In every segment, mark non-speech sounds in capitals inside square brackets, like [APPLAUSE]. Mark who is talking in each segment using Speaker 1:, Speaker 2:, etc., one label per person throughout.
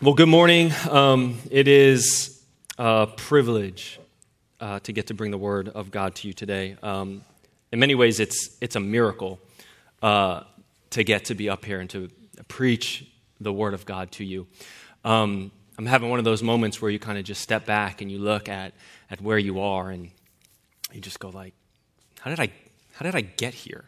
Speaker 1: Well, good morning. Um, it is a privilege uh, to get to bring the word of God to you today. Um, in many ways, it's, it's a miracle uh, to get to be up here and to preach the word of God to you. Um, I'm having one of those moments where you kind of just step back and you look at, at where you are and you just go like, how did I, how did I get here?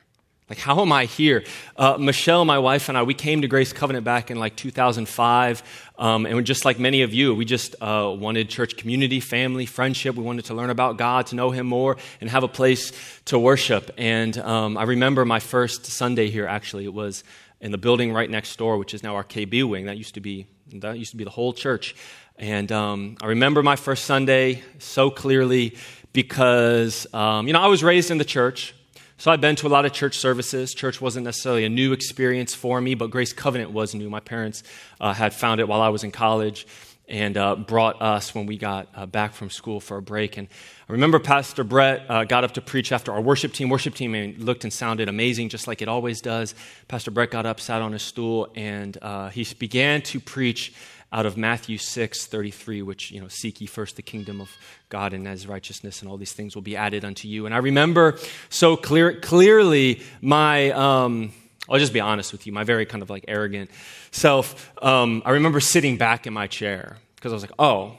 Speaker 1: Like, how am I here? Uh, Michelle, my wife, and I, we came to Grace Covenant back in like 2005. Um, and just like many of you, we just uh, wanted church community, family, friendship. We wanted to learn about God, to know Him more, and have a place to worship. And um, I remember my first Sunday here, actually. It was in the building right next door, which is now our KB wing. That used to be, that used to be the whole church. And um, I remember my first Sunday so clearly because, um, you know, I was raised in the church. So I've been to a lot of church services. Church wasn't necessarily a new experience for me, but Grace Covenant was new. My parents uh, had found it while I was in college and uh, brought us when we got uh, back from school for a break. And I remember Pastor Brett uh, got up to preach after our worship team. Worship team looked and sounded amazing, just like it always does. Pastor Brett got up, sat on his stool, and uh, he began to preach out of Matthew 6 33, which, you know, seek ye first the kingdom of God and his righteousness, and all these things will be added unto you. And I remember so clear, clearly my, um, I'll just be honest with you, my very kind of like arrogant self. Um, I remember sitting back in my chair because I was like, oh,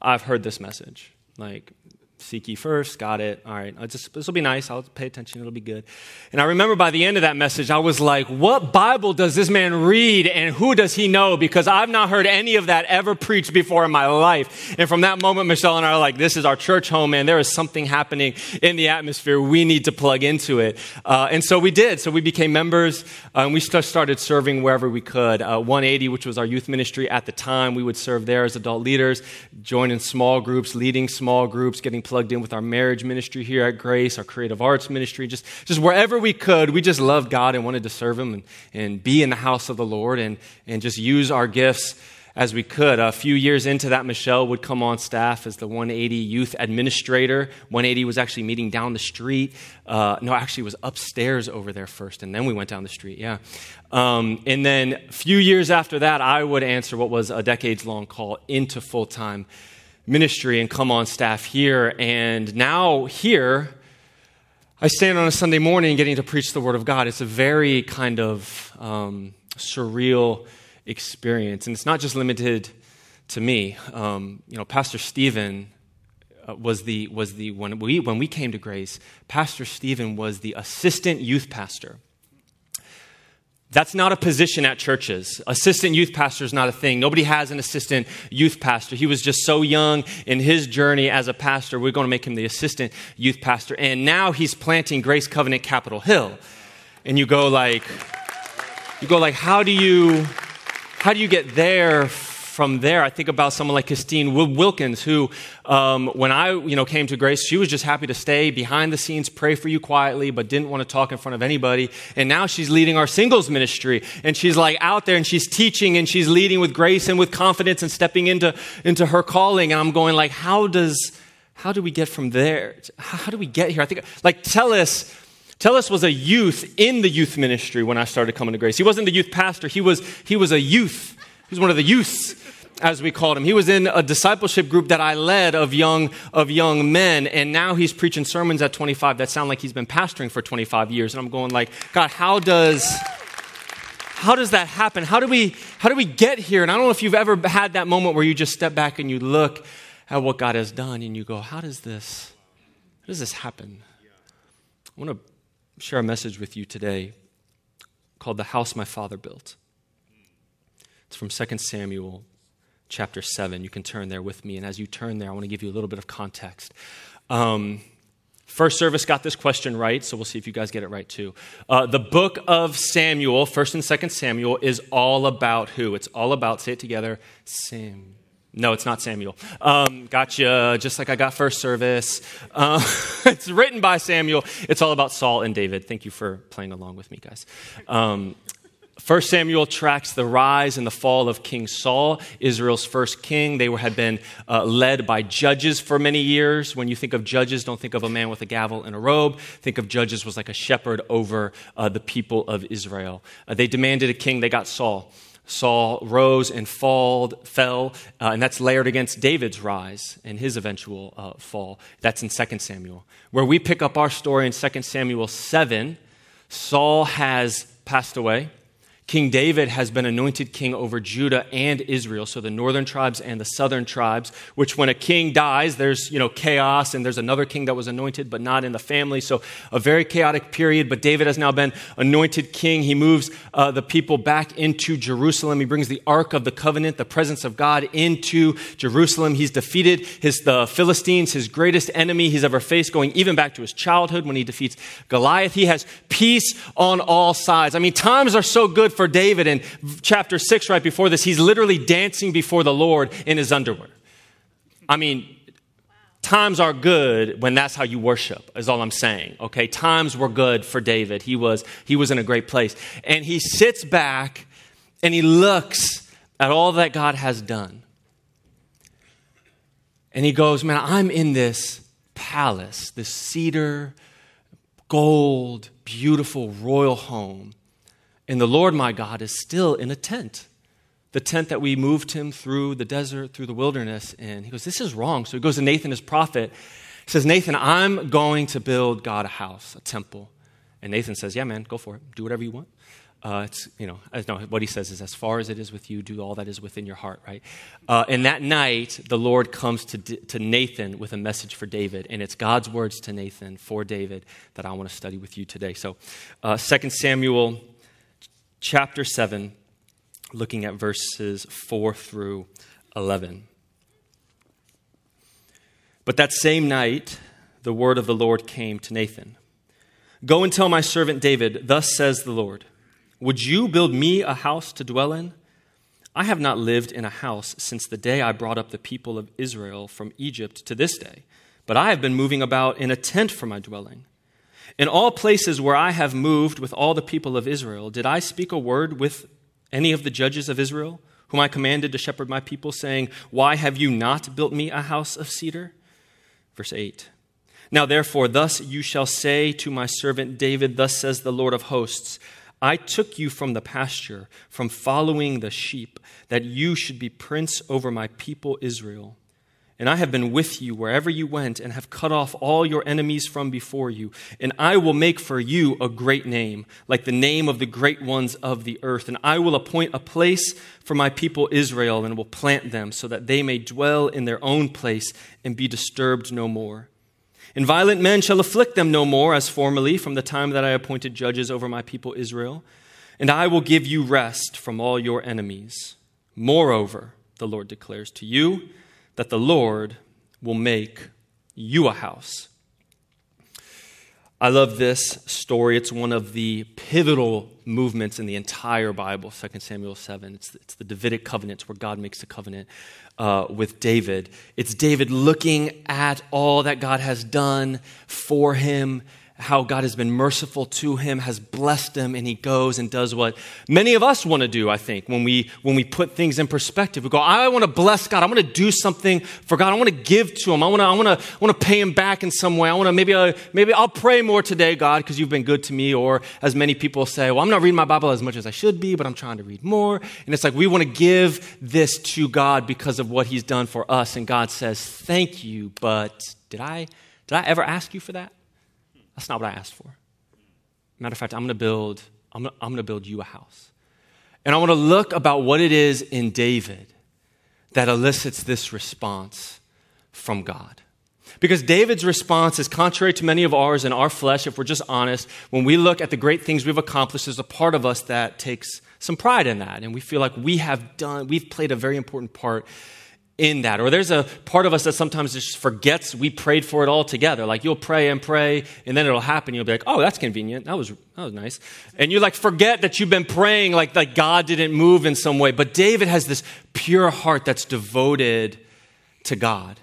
Speaker 1: I've heard this message. Like, seek ye first. Got it. All right. Just, this will be nice. I'll pay attention. It'll be good. And I remember by the end of that message, I was like, what Bible does this man read and who does he know? Because I've not heard any of that ever preached before in my life. And from that moment, Michelle and I are like, this is our church home, man. There is something happening in the atmosphere. We need to plug into it. Uh, and so we did. So we became members uh, and we started serving wherever we could. Uh, 180, which was our youth ministry at the time, we would serve there as adult leaders, join in small groups, leading small groups, getting plugged in with our marriage ministry here at Grace, our creative arts ministry, just, just wherever we could. We just loved God and wanted to serve Him and, and be in the house of the Lord and, and just use our gifts as we could. A few years into that, Michelle would come on staff as the 180 youth administrator. 180 was actually meeting down the street. Uh, no, actually, was upstairs over there first, and then we went down the street, yeah. Um, and then a few years after that, I would answer what was a decades long call into full time ministry and come on staff here. And now, here, I stand on a Sunday morning getting to preach the Word of God. It's a very kind of um, surreal experience. And it's not just limited to me. Um, you know, Pastor Stephen uh, was the, was the when, we, when we came to Grace, Pastor Stephen was the assistant youth pastor. That's not a position at churches. Assistant youth pastor is not a thing. Nobody has an assistant youth pastor. He was just so young in his journey as a pastor. We're going to make him the assistant youth pastor. And now he's planting Grace Covenant Capitol Hill. And you go like, you go like, how do you, how do you get there from there, I think about someone like Christine Wilkins, who, um, when I you know, came to Grace, she was just happy to stay behind the scenes, pray for you quietly, but didn't want to talk in front of anybody. And now she's leading our singles ministry. And she's like out there and she's teaching and she's leading with grace and with confidence and stepping into, into her calling. And I'm going like, how does, how do we get from there? How do we get here? I think, like, tell us, Tellus was a youth in the youth ministry when I started coming to Grace. He wasn't the youth pastor, he was, he was a youth. He was one of the youths as we called him. He was in a discipleship group that I led of young, of young men, and now he's preaching sermons at 25 that sound like he's been pastoring for 25 years. And I'm going like, God, how does, how does that happen? How do we, how do we get here? And I don't know if you've ever had that moment where you just step back and you look at what God has done and you go, how does this, how does this happen? I want to share a message with you today called The House My Father Built. It's from 2 Samuel chapter 7. You can turn there with me. And as you turn there, I want to give you a little bit of context. Um, First service got this question right, so we'll see if you guys get it right too. Uh, the book of Samuel, 1st and 2nd Samuel, is all about who? It's all about, say it together, Sam. No, it's not Samuel. Um, gotcha, just like I got first service. Uh, [LAUGHS] it's written by Samuel. It's all about Saul and David. Thank you for playing along with me, guys. Um, 1 Samuel tracks the rise and the fall of King Saul, Israel's first king. They had been uh, led by judges for many years. When you think of judges, don't think of a man with a gavel and a robe. Think of judges was like a shepherd over uh, the people of Israel. Uh, they demanded a king. They got Saul. Saul rose and falled, fell, uh, and that's layered against David's rise and his eventual uh, fall. That's in 2 Samuel. Where we pick up our story in 2 Samuel 7, Saul has passed away. King David has been anointed king over Judah and Israel, so the northern tribes and the southern tribes, which when a king dies, there's, you know, chaos and there's another king that was anointed but not in the family. So a very chaotic period, but David has now been anointed king. He moves uh, the people back into Jerusalem. He brings the ark of the covenant, the presence of God into Jerusalem. He's defeated his the Philistines, his greatest enemy he's ever faced, going even back to his childhood when he defeats Goliath. He has peace on all sides. I mean, times are so good for David in chapter 6, right before this, he's literally dancing before the Lord in his underwear. I mean, times are good when that's how you worship is all i'm saying okay? Times were good for david. He was he was in a great place. And he sits back and he looks at all that god has done. And he goes man i'm in this palace this cedar gold beautiful royal home and the Lord my God is still in a tent. The tent that we moved him through the desert, through the wilderness. And he goes, This is wrong. So he goes to Nathan, his prophet. He says, Nathan, I'm going to build God a house, a temple. And Nathan says, Yeah, man, go for it. Do whatever you want. Uh, it's, you know, no, what he says is, as far as it is with you, do all that is within your heart, right? Uh, and that night, the Lord comes to, to Nathan with a message for David, and it's God's words to Nathan for David that I want to study with you today. So, uh, 2 Samuel chapter 7, looking at verses 4 through 11. But that same night, the word of the Lord came to Nathan Go and tell my servant David, Thus says the Lord, Would you build me a house to dwell in? I have not lived in a house since the day I brought up the people of Israel from Egypt to this day, but I have been moving about in a tent for my dwelling. In all places where I have moved with all the people of Israel, did I speak a word with any of the judges of Israel, whom I commanded to shepherd my people, saying, Why have you not built me a house of cedar? Verse 8. Now, therefore, thus you shall say to my servant David, Thus says the Lord of hosts, I took you from the pasture, from following the sheep, that you should be prince over my people Israel. And I have been with you wherever you went, and have cut off all your enemies from before you. And I will make for you a great name, like the name of the great ones of the earth. And I will appoint a place for my people Israel, and will plant them, so that they may dwell in their own place and be disturbed no more. And violent men shall afflict them no more, as formerly, from the time that I appointed judges over my people Israel. And I will give you rest from all your enemies. Moreover, the Lord declares to you, that the Lord will make you a house. I love this story. It's one of the pivotal movements in the entire Bible, 2 Samuel 7. It's, it's the Davidic covenants where God makes a covenant uh, with David. It's David looking at all that God has done for him how God has been merciful to him, has blessed him, and he goes and does what many of us want to do, I think, when we, when we put things in perspective. We go, I want to bless God. I want to do something for God. I want to give to him. I want to, I want to, I want to pay him back in some way. I want to, maybe, uh, maybe I'll pray more today, God, because you've been good to me. Or as many people say, well, I'm not reading my Bible as much as I should be, but I'm trying to read more. And it's like, we want to give this to God because of what he's done for us. And God says, thank you, but did I, did I ever ask you for that? That's not what I asked for. Matter of fact, I'm going to build, I'm going, to build you a house. And I want to look about what it is in David that elicits this response from God. Because David's response is contrary to many of ours in our flesh, if we're just honest. When we look at the great things we've accomplished, there's a part of us that takes some pride in that. And we feel like we have done, we've played a very important part in that. Or there's a part of us that sometimes just forgets we prayed for it all together. Like you'll pray and pray, and then it'll happen. You'll be like, oh, that's convenient. That was, that was nice. And you like forget that you've been praying like, like God didn't move in some way. But David has this pure heart that's devoted to God.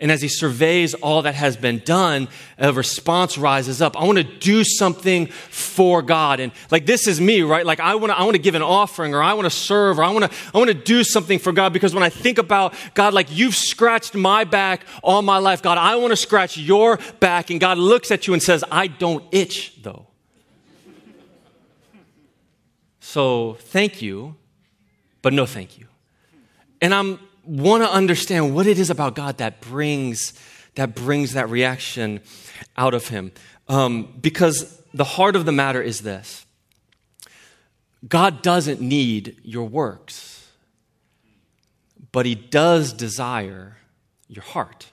Speaker 1: And as he surveys all that has been done, a response rises up. I want to do something for God. And like this is me, right? Like I want to, I want to give an offering or I want to serve or I want to, I want to do something for God because when I think about God, like you've scratched my back all my life, God, I want to scratch your back. And God looks at you and says, I don't itch though. So thank you but no thank you. And I'm want to understand what it is about God that brings that brings that reaction out of him. Um, because the heart of the matter is this God doesn't need your works, but He does desire your heart.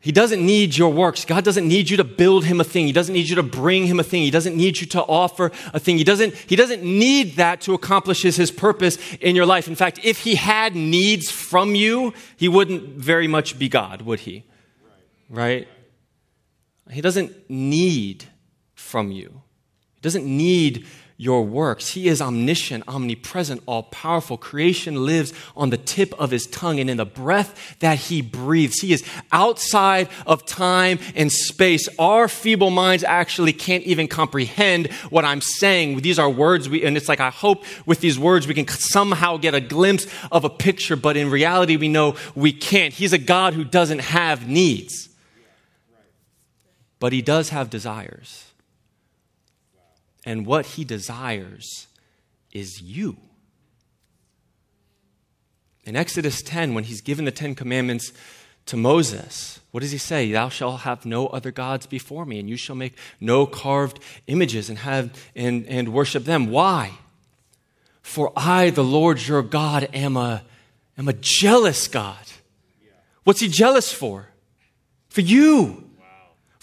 Speaker 1: He doesn't need your works. God doesn't need you to build him a thing. He doesn't need you to bring him a thing. He doesn't need you to offer a thing. He doesn't, he doesn't need that to accomplish his, his purpose in your life. In fact, if he had needs from you, he wouldn't very much be God, would he? Right? He doesn't need from you. He doesn't need your works. He is omniscient, omnipresent, all powerful. Creation lives on the tip of his tongue and in the breath that he breathes. He is outside of time and space. Our feeble minds actually can't even comprehend what I'm saying. These are words, we, and it's like I hope with these words we can somehow get a glimpse of a picture, but in reality we know we can't. He's a God who doesn't have needs, but he does have desires. And what he desires is you. In Exodus 10, when he's given the Ten Commandments to Moses, what does he say? Thou shalt have no other gods before me, and you shall make no carved images and have and, and worship them. Why? For I, the Lord your God, am a, am a jealous God. What's he jealous for? For you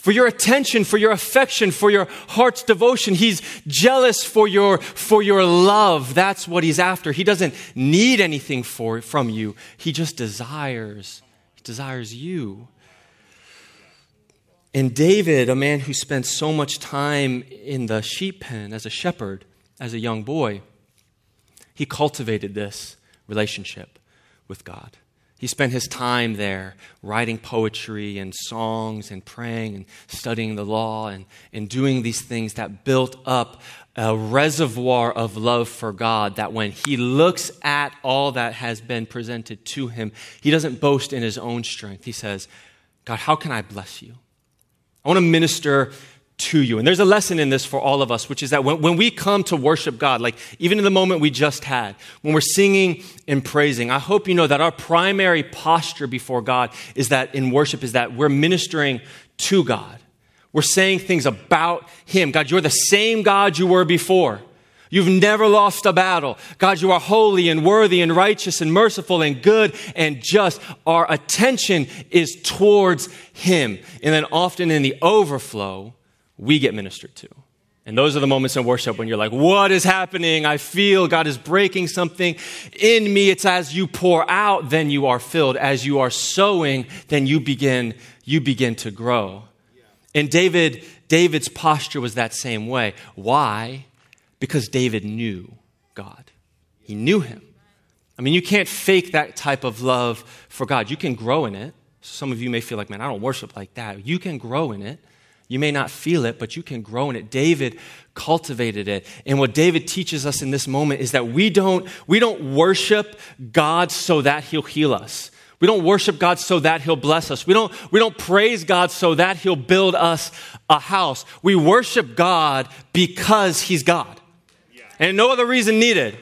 Speaker 1: for your attention, for your affection, for your heart's devotion. He's jealous for your, for your love. That's what he's after. He doesn't need anything for, from you. He just desires, desires you. And David, a man who spent so much time in the sheep pen as a shepherd, as a young boy, he cultivated this relationship with God. He spent his time there writing poetry and songs and praying and studying the law and, and doing these things that built up a reservoir of love for God that when he looks at all that has been presented to him, he doesn't boast in his own strength. He says, God, how can I bless you? I want to minister to you. And there's a lesson in this for all of us, which is that when, when we come to worship God, like even in the moment we just had, when we're singing and praising, I hope you know that our primary posture before God is that in worship is that we're ministering to God. We're saying things about Him. God, you're the same God you were before. You've never lost a battle. God, you are holy and worthy and righteous and merciful and good and just. Our attention is towards Him. And then often in the overflow, we get ministered to. And those are the moments in worship when you're like, what is happening? I feel God is breaking something in me. It's as you pour out, then you are filled. As you are sowing, then you begin, you begin to grow. And David, David's posture was that same way. Why? Because David knew God. He knew him. I mean, you can't fake that type of love for God. You can grow in it. Some of you may feel like, man, I don't worship like that. You can grow in it. You may not feel it, but you can grow in it. David cultivated it. And what David teaches us in this moment is that we don't, we don't worship God so that he'll heal us. We don't worship God so that he'll bless us. We don't, we don't praise God so that he'll build us a house. We worship God because he's God. And no other reason needed.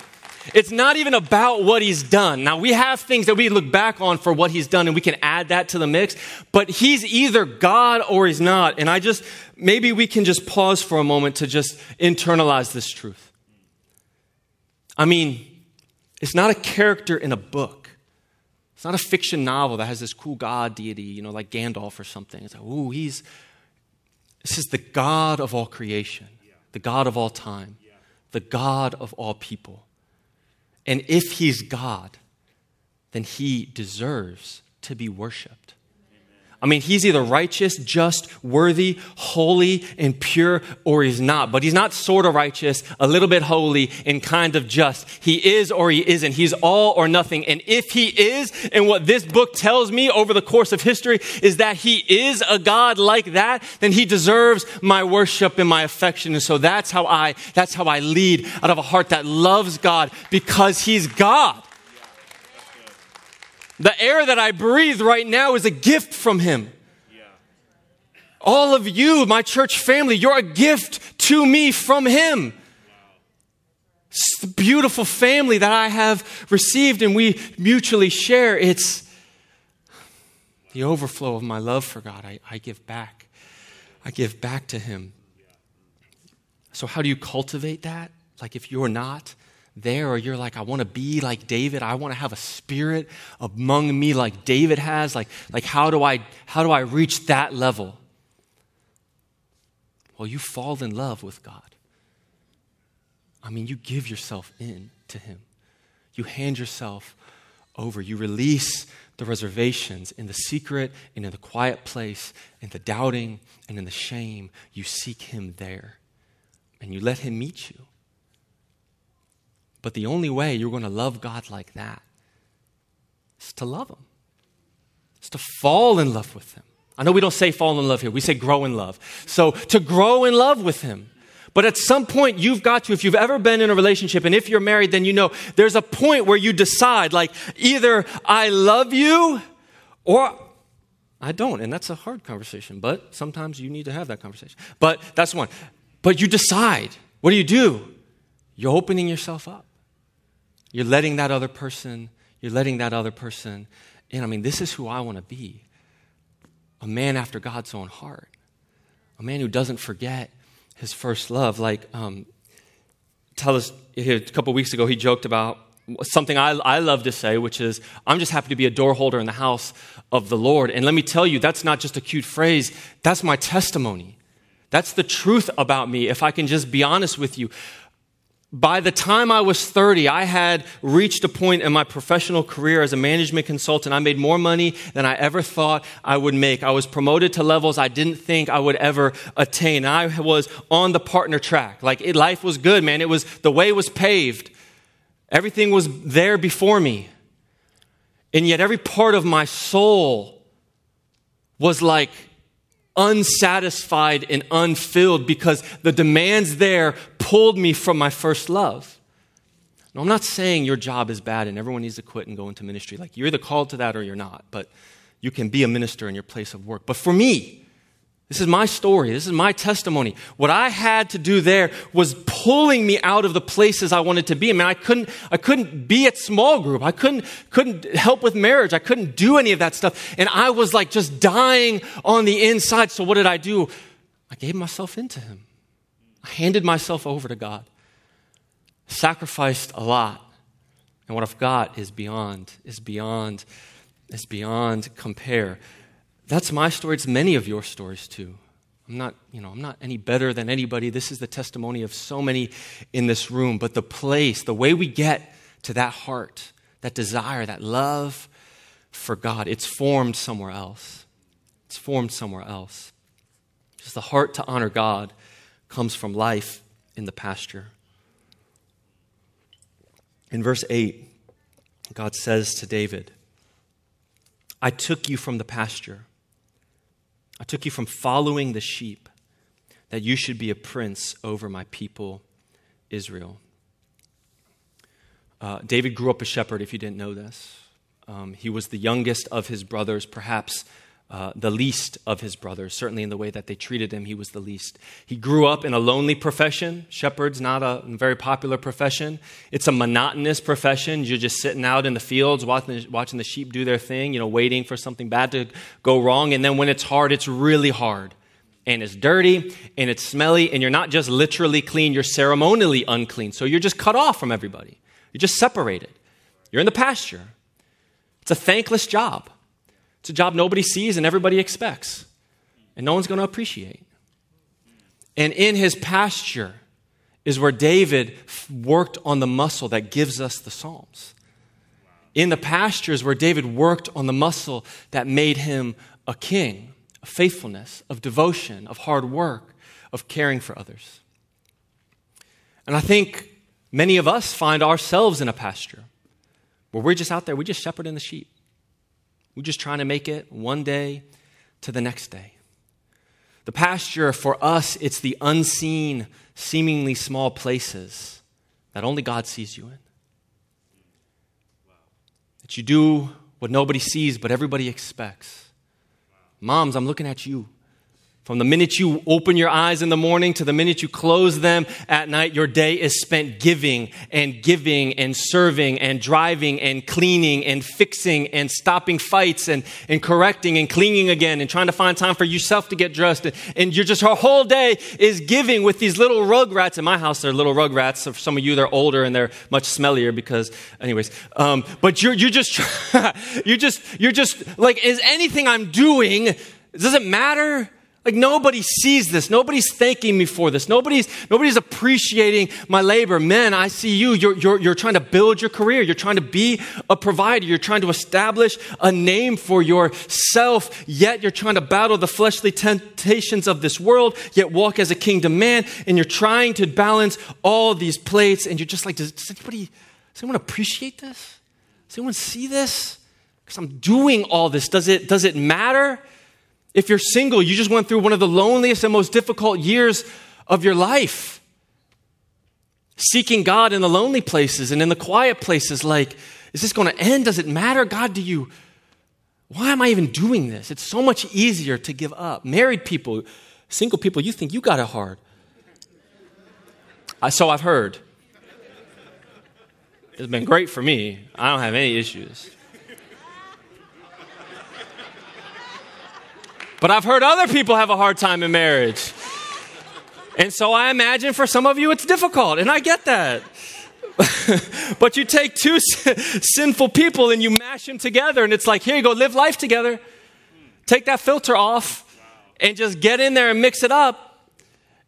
Speaker 1: It's not even about what he's done. Now, we have things that we look back on for what he's done, and we can add that to the mix, but he's either God or he's not. And I just, maybe we can just pause for a moment to just internalize this truth. I mean, it's not a character in a book. It's not a fiction novel that has this cool God deity, you know, like Gandalf or something. It's like, ooh, he's, this is the God of all creation, the God of all time, the God of all people. And if he's God, then he deserves to be worshiped. I mean, he's either righteous, just, worthy, holy, and pure, or he's not. But he's not sort of righteous, a little bit holy, and kind of just. He is or he isn't. He's all or nothing. And if he is, and what this book tells me over the course of history is that he is a God like that, then he deserves my worship and my affection. And so that's how I, that's how I lead out of a heart that loves God because he's God. The air that I breathe right now is a gift from Him. All of you, my church family, you're a gift to me from Him. It's the beautiful family that I have received and we mutually share. It's the overflow of my love for God. I, I give back. I give back to Him. So, how do you cultivate that? Like, if you're not there, or you're like, I want to be like David, I want to have a spirit among me like David has, like, like how, do I, how do I reach that level? Well, you fall in love with God. I mean, you give yourself in to Him. You hand yourself over. You release the reservations in the secret and in the quiet place, in the doubting and in the shame. You seek Him there and you let Him meet you. But the only way you're going to love God like that is to love Him, it's to fall in love with Him. I know we don't say fall in love here, we say grow in love. So to grow in love with Him but at some point, you've got to, if you've ever been in a relationship, and if you're married, then you know there's a point where you decide, like, either I love you or I don't. And that's a hard conversation, but sometimes you need to have that conversation. But that's one. But you decide. What do you do? You're opening yourself up. You're letting that other person, you're letting that other person in. I mean, this is who I want to be a man after God's own heart, a man who doesn't forget his first love. Like, um, Tellus a couple weeks ago, he joked about something I, I love to say, which is, I'm just happy to be a door holder in the house of the Lord. And let me tell you, that's not just a cute phrase, that's my testimony. That's the truth about me, if I can just be honest with you by the time I was 30, I had reached a point in my professional career as a management consultant. I made more money than I ever thought I would make. I was promoted to levels I didn't think I would ever attain. I was on the partner track. Like it, life was good, man. It was, the way was paved. Everything was there before me. And yet every part of my soul was like, unsatisfied and unfilled because the demands there pulled me from my first love. Now, I'm not saying your job is bad and everyone needs to quit and go into ministry. Like, you're either called to that or you're not, but you can be a minister in your place of work. But for me, this is my story. This is my testimony. What I had to do there was pulling me out of the places I wanted to be. I mean, I couldn't, I couldn't be at small group. I couldn't, couldn't help with marriage. I couldn't do any of that stuff. And I was like just dying on the inside. So what did I do? I gave myself into Him. I handed myself over to God. Sacrificed a lot. And what I've got is beyond, is beyond, is beyond compare. That's my story. It's many of your stories too. I'm not, you know, I'm not any better than anybody. This is the testimony of so many in this room. But the place, the way we get to that heart, that desire, that love for God, it's formed somewhere else. It's formed somewhere else. Just the heart to honor God comes from life in the pasture. In verse 8, God says to David, I took you from the pasture I took you from following the sheep that you should be a prince over my people, Israel. Uh, David grew up a shepherd, if you didn't know this. Um, he was the youngest of his brothers, perhaps uh, the least of his brothers. Certainly, in the way that they treated him, he was the least. He grew up in a lonely profession. Shepherd's not a very popular profession. It's a monotonous profession. You're just sitting out in the fields watching watching the sheep do their thing, you know, waiting for something bad to go wrong. And then when it's hard, it's really hard. And it's dirty and it's smelly, and you're not just literally clean, you're ceremonially unclean. So you're just cut off from everybody. You're just separated. You're in the pasture. It's a thankless job. It's a job nobody sees and everybody expects, and no one's going to appreciate. And in his pasture is where David worked on the muscle that gives us the Psalms. In the pastures where David worked on the muscle that made him a king, of faithfulness, of devotion, of hard work, of caring for others. And I think many of us find ourselves in a pasture where we're just out there, we're just shepherding the sheep. We're just trying to make it one day to the next day. The pasture for us, it's the unseen, seemingly small places that only God sees you in. That you do what nobody sees but everybody expects. Moms, I'm looking at you. From the minute you open your eyes in the morning to the minute you close them at night, your day is spent giving and giving and serving and driving and cleaning and fixing and stopping fights and, and correcting and cleaning again and trying to find time for yourself to get dressed. And, and you're just, our whole day is giving with these little rugrats. In my house, they're little rugrats. So for some of you, they're older and they're much smellier because, anyways. Um, but you're, you're just, [LAUGHS] you're just, you're just like, is anything I'm doing, does it matter? Like nobody sees this. Nobody's thanking me for this. Nobody's, nobody's appreciating my labor. Men, I see you. You're, you're, you're trying to build your career. You're trying to be a provider. You're trying to establish a name for yourself. Yet you're trying to battle the fleshly temptations of this world, yet walk as a kingdom man. And you're trying to balance all these plates. And you're just like, does, does anybody, does anyone appreciate this? Does anyone see this? Because I'm doing all this. Does it, does it matter? If you're single, you just went through one of the loneliest and most difficult years of your life. Seeking God in the lonely places and in the quiet places, like, is this going to end? Does it matter? God, do you, why am I even doing this? It's so much easier to give up. Married people, single people, you think you got it hard. I, So I've heard. It's been great for me. I don't have any issues. But I've heard other people have a hard time in marriage. And so I imagine for some of you it's difficult, and I get that. [LAUGHS] but you take two sinful people and you mash them together, and it's like, here you go, live life together. Take that filter off and just get in there and mix it up.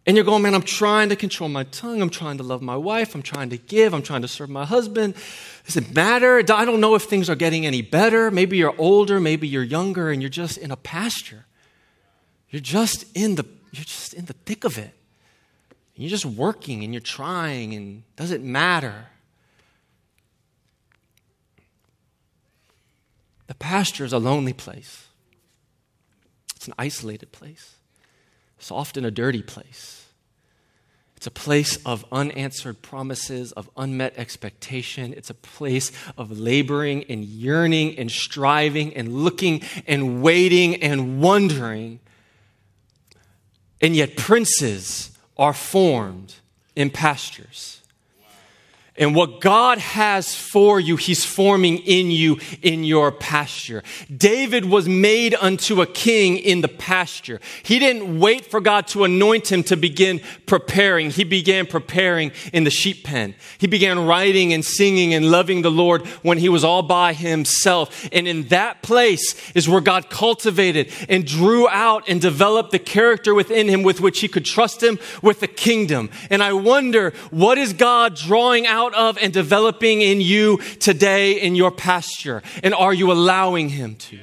Speaker 1: And you're going, man, I'm trying to control my tongue. I'm trying to love my wife. I'm trying to give. I'm trying to serve my husband. Does it matter? I don't know if things are getting any better. Maybe you're older. Maybe you're younger and you're just in a pasture. You're just in the you're just in the thick of it. You're just working and you're trying and does it matter? The pasture is a lonely place. It's an isolated place. It's often a dirty place. It's a place of unanswered promises, of unmet expectation. It's a place of laboring and yearning and striving and looking and waiting and wondering and yet, princes are formed in pastures. And what God has for you, He's forming in you in your pasture. David was made unto a king in the pasture. He didn't wait for God to anoint him to begin preparing. He began preparing in the sheep pen. He began writing and singing and loving the Lord when he was all by himself. And in that place is where God cultivated and drew out and developed the character within him with which he could trust him with the kingdom. And I wonder, what is God drawing out out of and developing in you today in your pasture? And are you allowing Him to?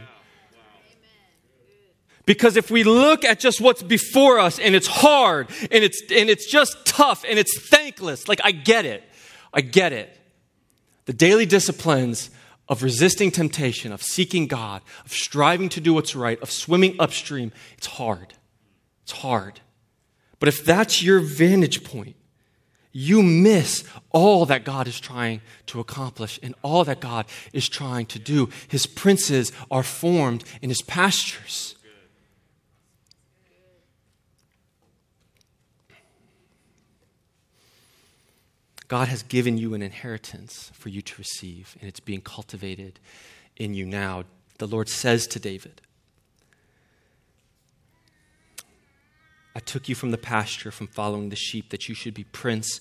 Speaker 1: Because if we look at just what's before us and it's hard and it's, and it's just tough and it's thankless, like I get it. I get it. The daily disciplines of resisting temptation, of seeking God, of striving to do what's right, of swimming upstream, it's hard. It's hard. But if that's your vantage point, you miss all that God is trying to accomplish and all that God is trying to do. His princes are formed in his pastures. God has given you an inheritance for you to receive, and it's being cultivated in you now. The Lord says to David, I took you from the pasture, from following the sheep, that you should be prince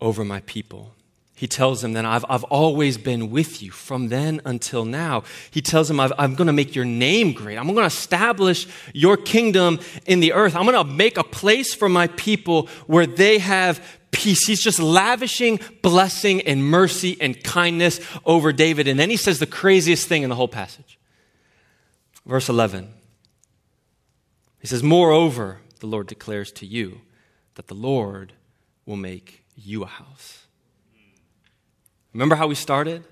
Speaker 1: over my people. He tells him that I've, I've always been with you from then until now. He tells him, i am going to make your name great. I'm going to establish your kingdom in the earth. I'm going to make a place for my people where they have peace. He's just lavishing blessing and mercy and kindness over David. And then he says the craziest thing in the whole passage. Verse 11. He says, Moreover, the Lord declares to you that the Lord will make you a house. Remember how we started?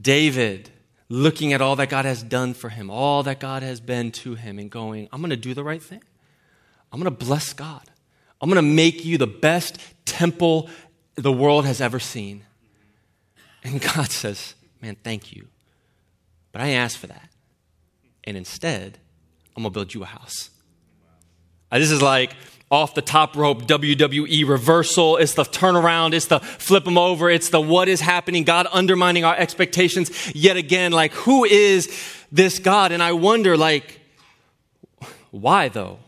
Speaker 1: David looking at all that God has done for him, all that God has been to him, and going, I'm going to do the right thing. I'm going to bless God. I'm going to make you the best temple the world has ever seen. And [LAUGHS] God says, Man, thank you. But I asked for that. And instead, I'm going to build you a house. Uh, this is like off the top rope WWE reversal. It's the turnaround. It's the flip them over. It's the what is happening. God undermining our expectations yet again. Like, who is this God? And I wonder, like, why though?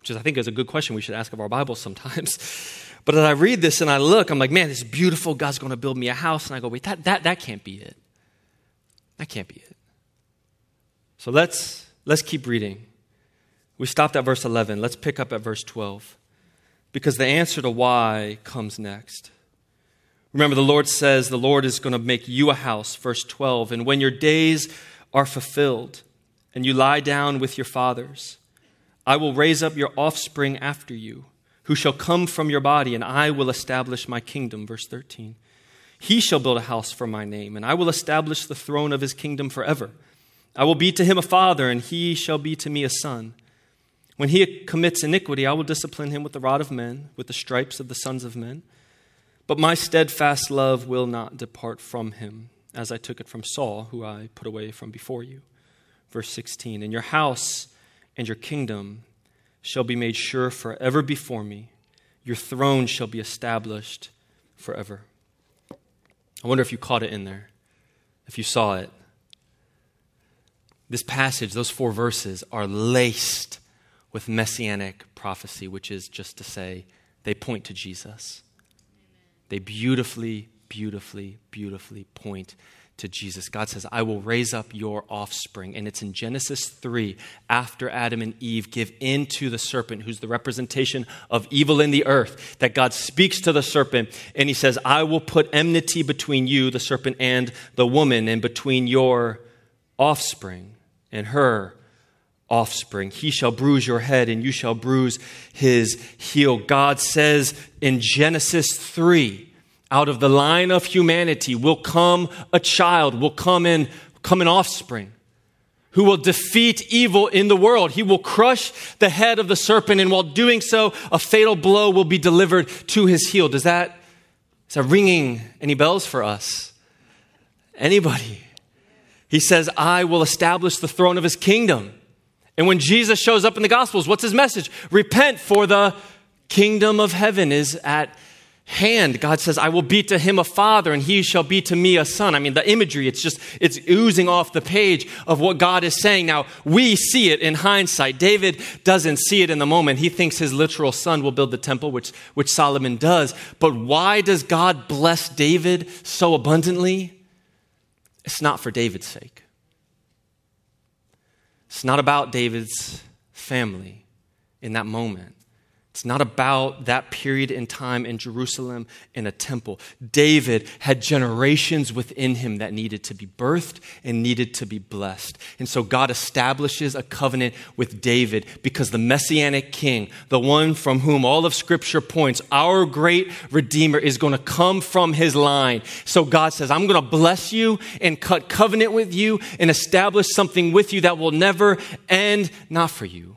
Speaker 1: Which is, I think, is a good question we should ask of our Bibles sometimes. [LAUGHS] But as I read this and I look, I'm like, man, this is beautiful. God's going to build me a house. And I go, wait, that, that, that can't be it. That can't be it. So let's, let's keep reading. We stopped at verse 11. Let's pick up at verse 12 because the answer to why comes next. Remember, the Lord says the Lord is going to make you a house, verse 12. And when your days are fulfilled and you lie down with your fathers, I will raise up your offspring after you, who shall come from your body, and I will establish my kingdom, verse 13. He shall build a house for my name, and I will establish the throne of his kingdom forever. I will be to him a father, and he shall be to me a son. When he commits iniquity, I will discipline him with the rod of men, with the stripes of the sons of men. But my steadfast love will not depart from him, as I took it from Saul, who I put away from before you. Verse 16 And your house and your kingdom shall be made sure forever before me, your throne shall be established forever. I wonder if you caught it in there, if you saw it. This passage, those four verses, are laced with messianic prophecy, which is just to say, they point to Jesus. They beautifully, beautifully, beautifully point to Jesus. God says, I will raise up your offspring. And it's in Genesis 3, after Adam and Eve give in to the serpent, who's the representation of evil in the earth, that God speaks to the serpent and he says, I will put enmity between you, the serpent, and the woman, and between your offspring and her offspring. He shall bruise your head, and you shall bruise his heel. God says in Genesis 3 out of the line of humanity will come a child, will come in, come an offspring who will defeat evil in the world. He will crush the head of the serpent, and while doing so, a fatal blow will be delivered to his heel. Does that, is that ringing any bells for us? Anybody? He says, I will establish the throne of his kingdom. And when Jesus shows up in the Gospels, what's his message? Repent, for the kingdom of heaven is at hand. God says, I will be to him a father, and he shall be to me a son. I mean, the imagery, it's just, it's oozing off the page of what God is saying. Now, we see it in hindsight. David doesn't see it in the moment. He thinks his literal son will build the temple, which, which Solomon does. But why does God bless David so abundantly? It's not for David's sake. It's not about David's family in that moment. It's not about that period in time in Jerusalem in a temple. David had generations within him that needed to be birthed and needed to be blessed. And so God establishes a covenant with David because the messianic king, the one from whom all of scripture points, our great redeemer is going to come from his line. So God says, I'm going to bless you and cut covenant with you and establish something with you that will never end, not for you,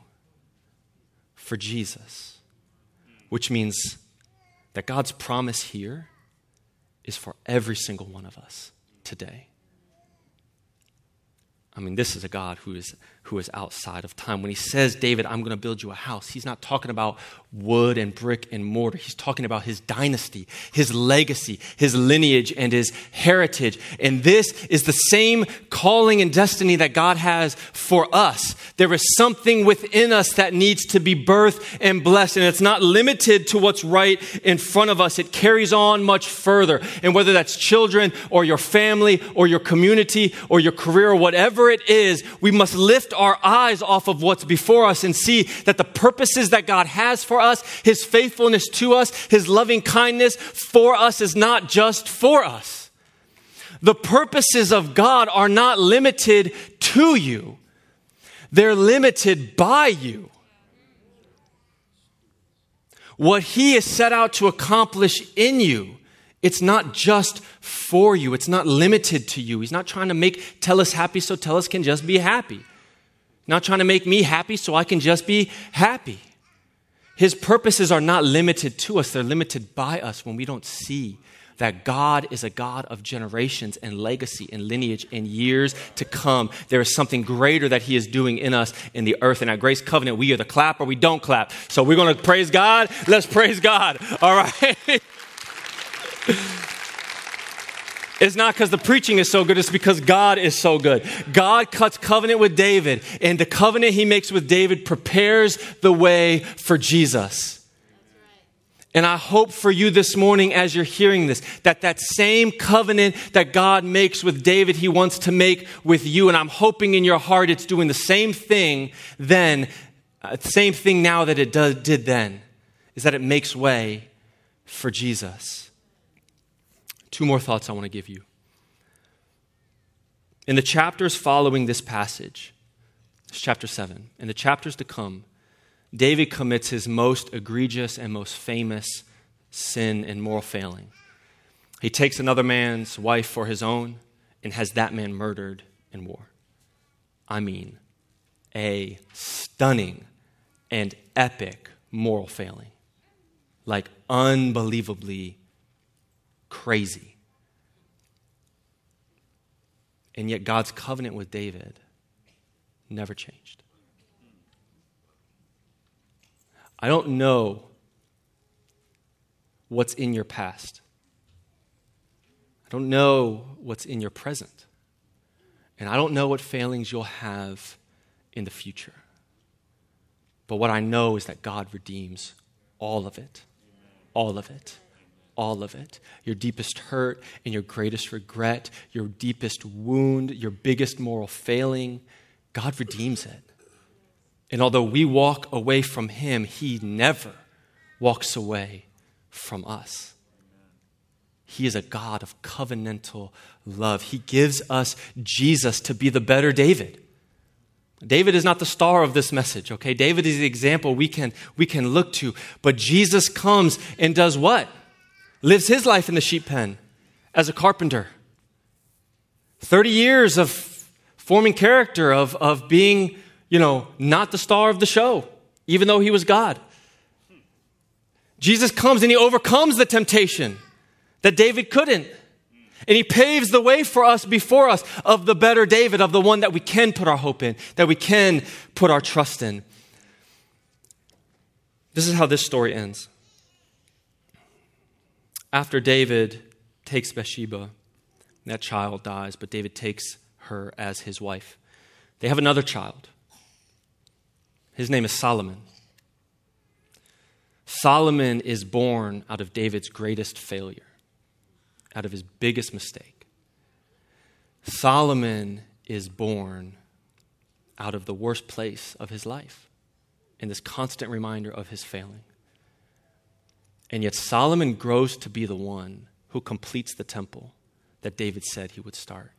Speaker 1: for Jesus which means that God's promise here is for every single one of us today. I mean, this is a God who is who is outside of time. When he says, David, I'm going to build you a house, he's not talking about wood and brick and mortar. He's talking about his dynasty, his legacy, his lineage, and his heritage. And this is the same calling and destiny that God has for us. There is something within us that needs to be birthed and blessed. And it's not limited to what's right in front of us, it carries on much further. And whether that's children or your family or your community or your career or whatever it is, we must lift our eyes off of what's before us and see that the purposes that God has for us, His faithfulness to us, His loving kindness for us is not just for us. The purposes of God are not limited to you, they're limited by you. What He has set out to accomplish in you. It's not just for you. It's not limited to you. He's not trying to make Tellus happy so Tellus can just be happy not trying to make me happy so I can just be happy. His purposes are not limited to us, they're limited by us when we don't see that God is a God of generations and legacy and lineage and years to come. There is something greater that He is doing in us in the earth. And at Grace Covenant, we either clap or we don't clap. So we're going to praise God. Let's praise God. All right. [LAUGHS] It's not because the preaching is so good, it's because God is so good. God cuts covenant with David, and the covenant he makes with David prepares the way for Jesus. And I hope for you this morning as you're hearing this, that that same covenant that God makes with David, he wants to make with you. And I'm hoping in your heart it's doing the same thing then, uh, same thing now that it did then, is that it makes way for Jesus. Two more thoughts I want to give you. In the chapters following this passage, it's chapter 7, in the chapters to come, David commits his most egregious and most famous sin and moral failing. He takes another man's wife for his own and has that man murdered in war. I mean, a stunning and epic moral failing. Like unbelievably crazy. And yet, God's covenant with David never changed. I don't know what's in your past. I don't know what's in your present. And I don't know what failings you'll have in the future. But what I know is that God redeems all of it. All of it all of it your deepest hurt and your greatest regret, your deepest wound, your biggest moral failing. God redeems it. And although we walk away from Him, He never walks away from us. He is a God of covenantal love. He gives us Jesus to be the better David. David is not the star of this message, okay? David is the example we can, we can look to. But Jesus comes and does what? Lives his life in the sheep pen as a carpenter. 30 years of forming character, of, of being, you know, not the star of the show, even though he was God. Jesus comes and he overcomes the temptation that David couldn't. And he paves the way for us before us of the better David, of the one that we can put our hope in, that we can put our trust in. This is how this story ends after David takes Bathsheba, that child dies, but David takes her as his wife. They have another child. His name is Solomon. Solomon is born out of David's greatest failure, out of his biggest mistake. Solomon is born out of the worst place of his life, in this constant reminder of his failing. And yet Solomon grows to be the one who completes the temple that David said he would start.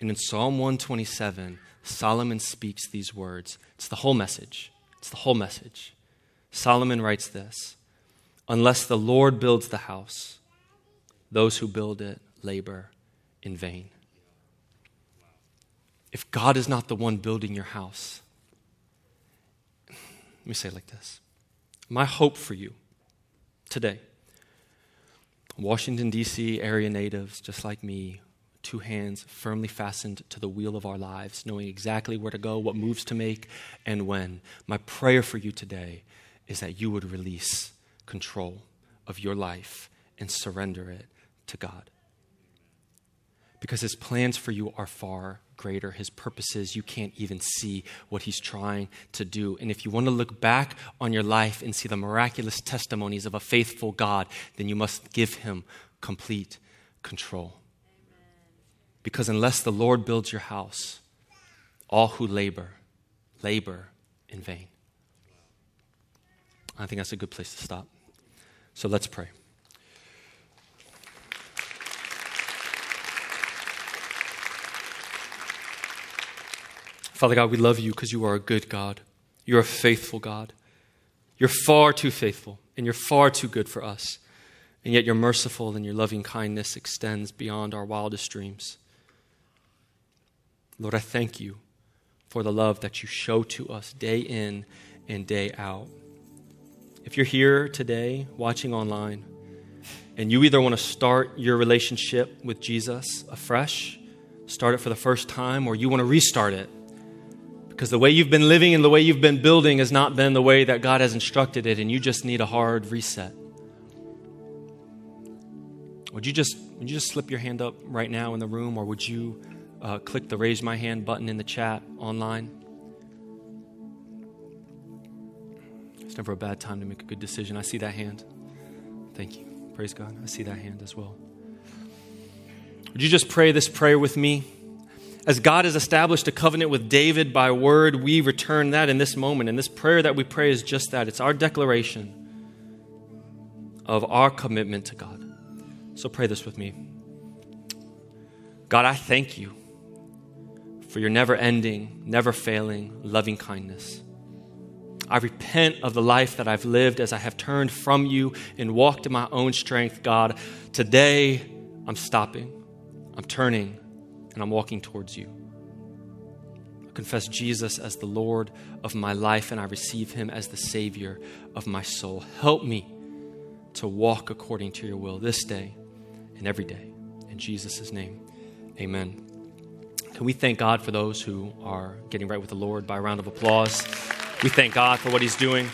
Speaker 1: And in Psalm 127, Solomon speaks these words. It's the whole message. It's the whole message. Solomon writes this Unless the Lord builds the house, those who build it labor in vain. If God is not the one building your house, let me say it like this My hope for you today. Washington, D.C. area natives, just like me, two hands firmly fastened to the wheel of our lives, knowing exactly where to go, what moves to make, and when. My prayer for you today is that you would release control of your life and surrender it to God. Because his plans for you are far greater. His purposes, you can't even see what he's trying to do. And if you want to look back on your life and see the miraculous testimonies of a faithful God, then you must give him complete control. Because unless the Lord builds your house, all who labor, labor in vain. I think that's a good place to stop. So let's pray. Father God, we love you because you are a good God. You're a faithful God. You're far too faithful and you're far too good for us. And yet you're merciful and your loving kindness extends beyond our wildest dreams. Lord, I thank you for the love that you show to us day in and day out. If you're here today watching online and you either want to start your relationship with Jesus afresh, start it for the first time, or you want to restart it. Because the way you've been living and the way you've been building has not been the way that God has instructed it, and you just need a hard reset. Would you just, would you just slip your hand up right now in the room, or would you uh, click the raise my hand button in the chat online? It's never a bad time to make a good decision. I see that hand. Thank you. Praise God. I see that hand as well. Would you just pray this prayer with me? As God has established a covenant with David by word, we return that in this moment. And this prayer that we pray is just that it's our declaration of our commitment to God. So pray this with me. God, I thank you for your never ending, never failing, loving kindness. I repent of the life that I've lived as I have turned from you and walked in my own strength, God. Today, I'm stopping, I'm turning, and I'm walking towards you. I confess Jesus as the Lord of my life, and I receive him as the Savior of my soul. Help me to walk according to your will this day and every day. In Jesus' name, amen. Can we thank God for those who are getting right with the Lord by a round of applause? We thank God for what He's doing.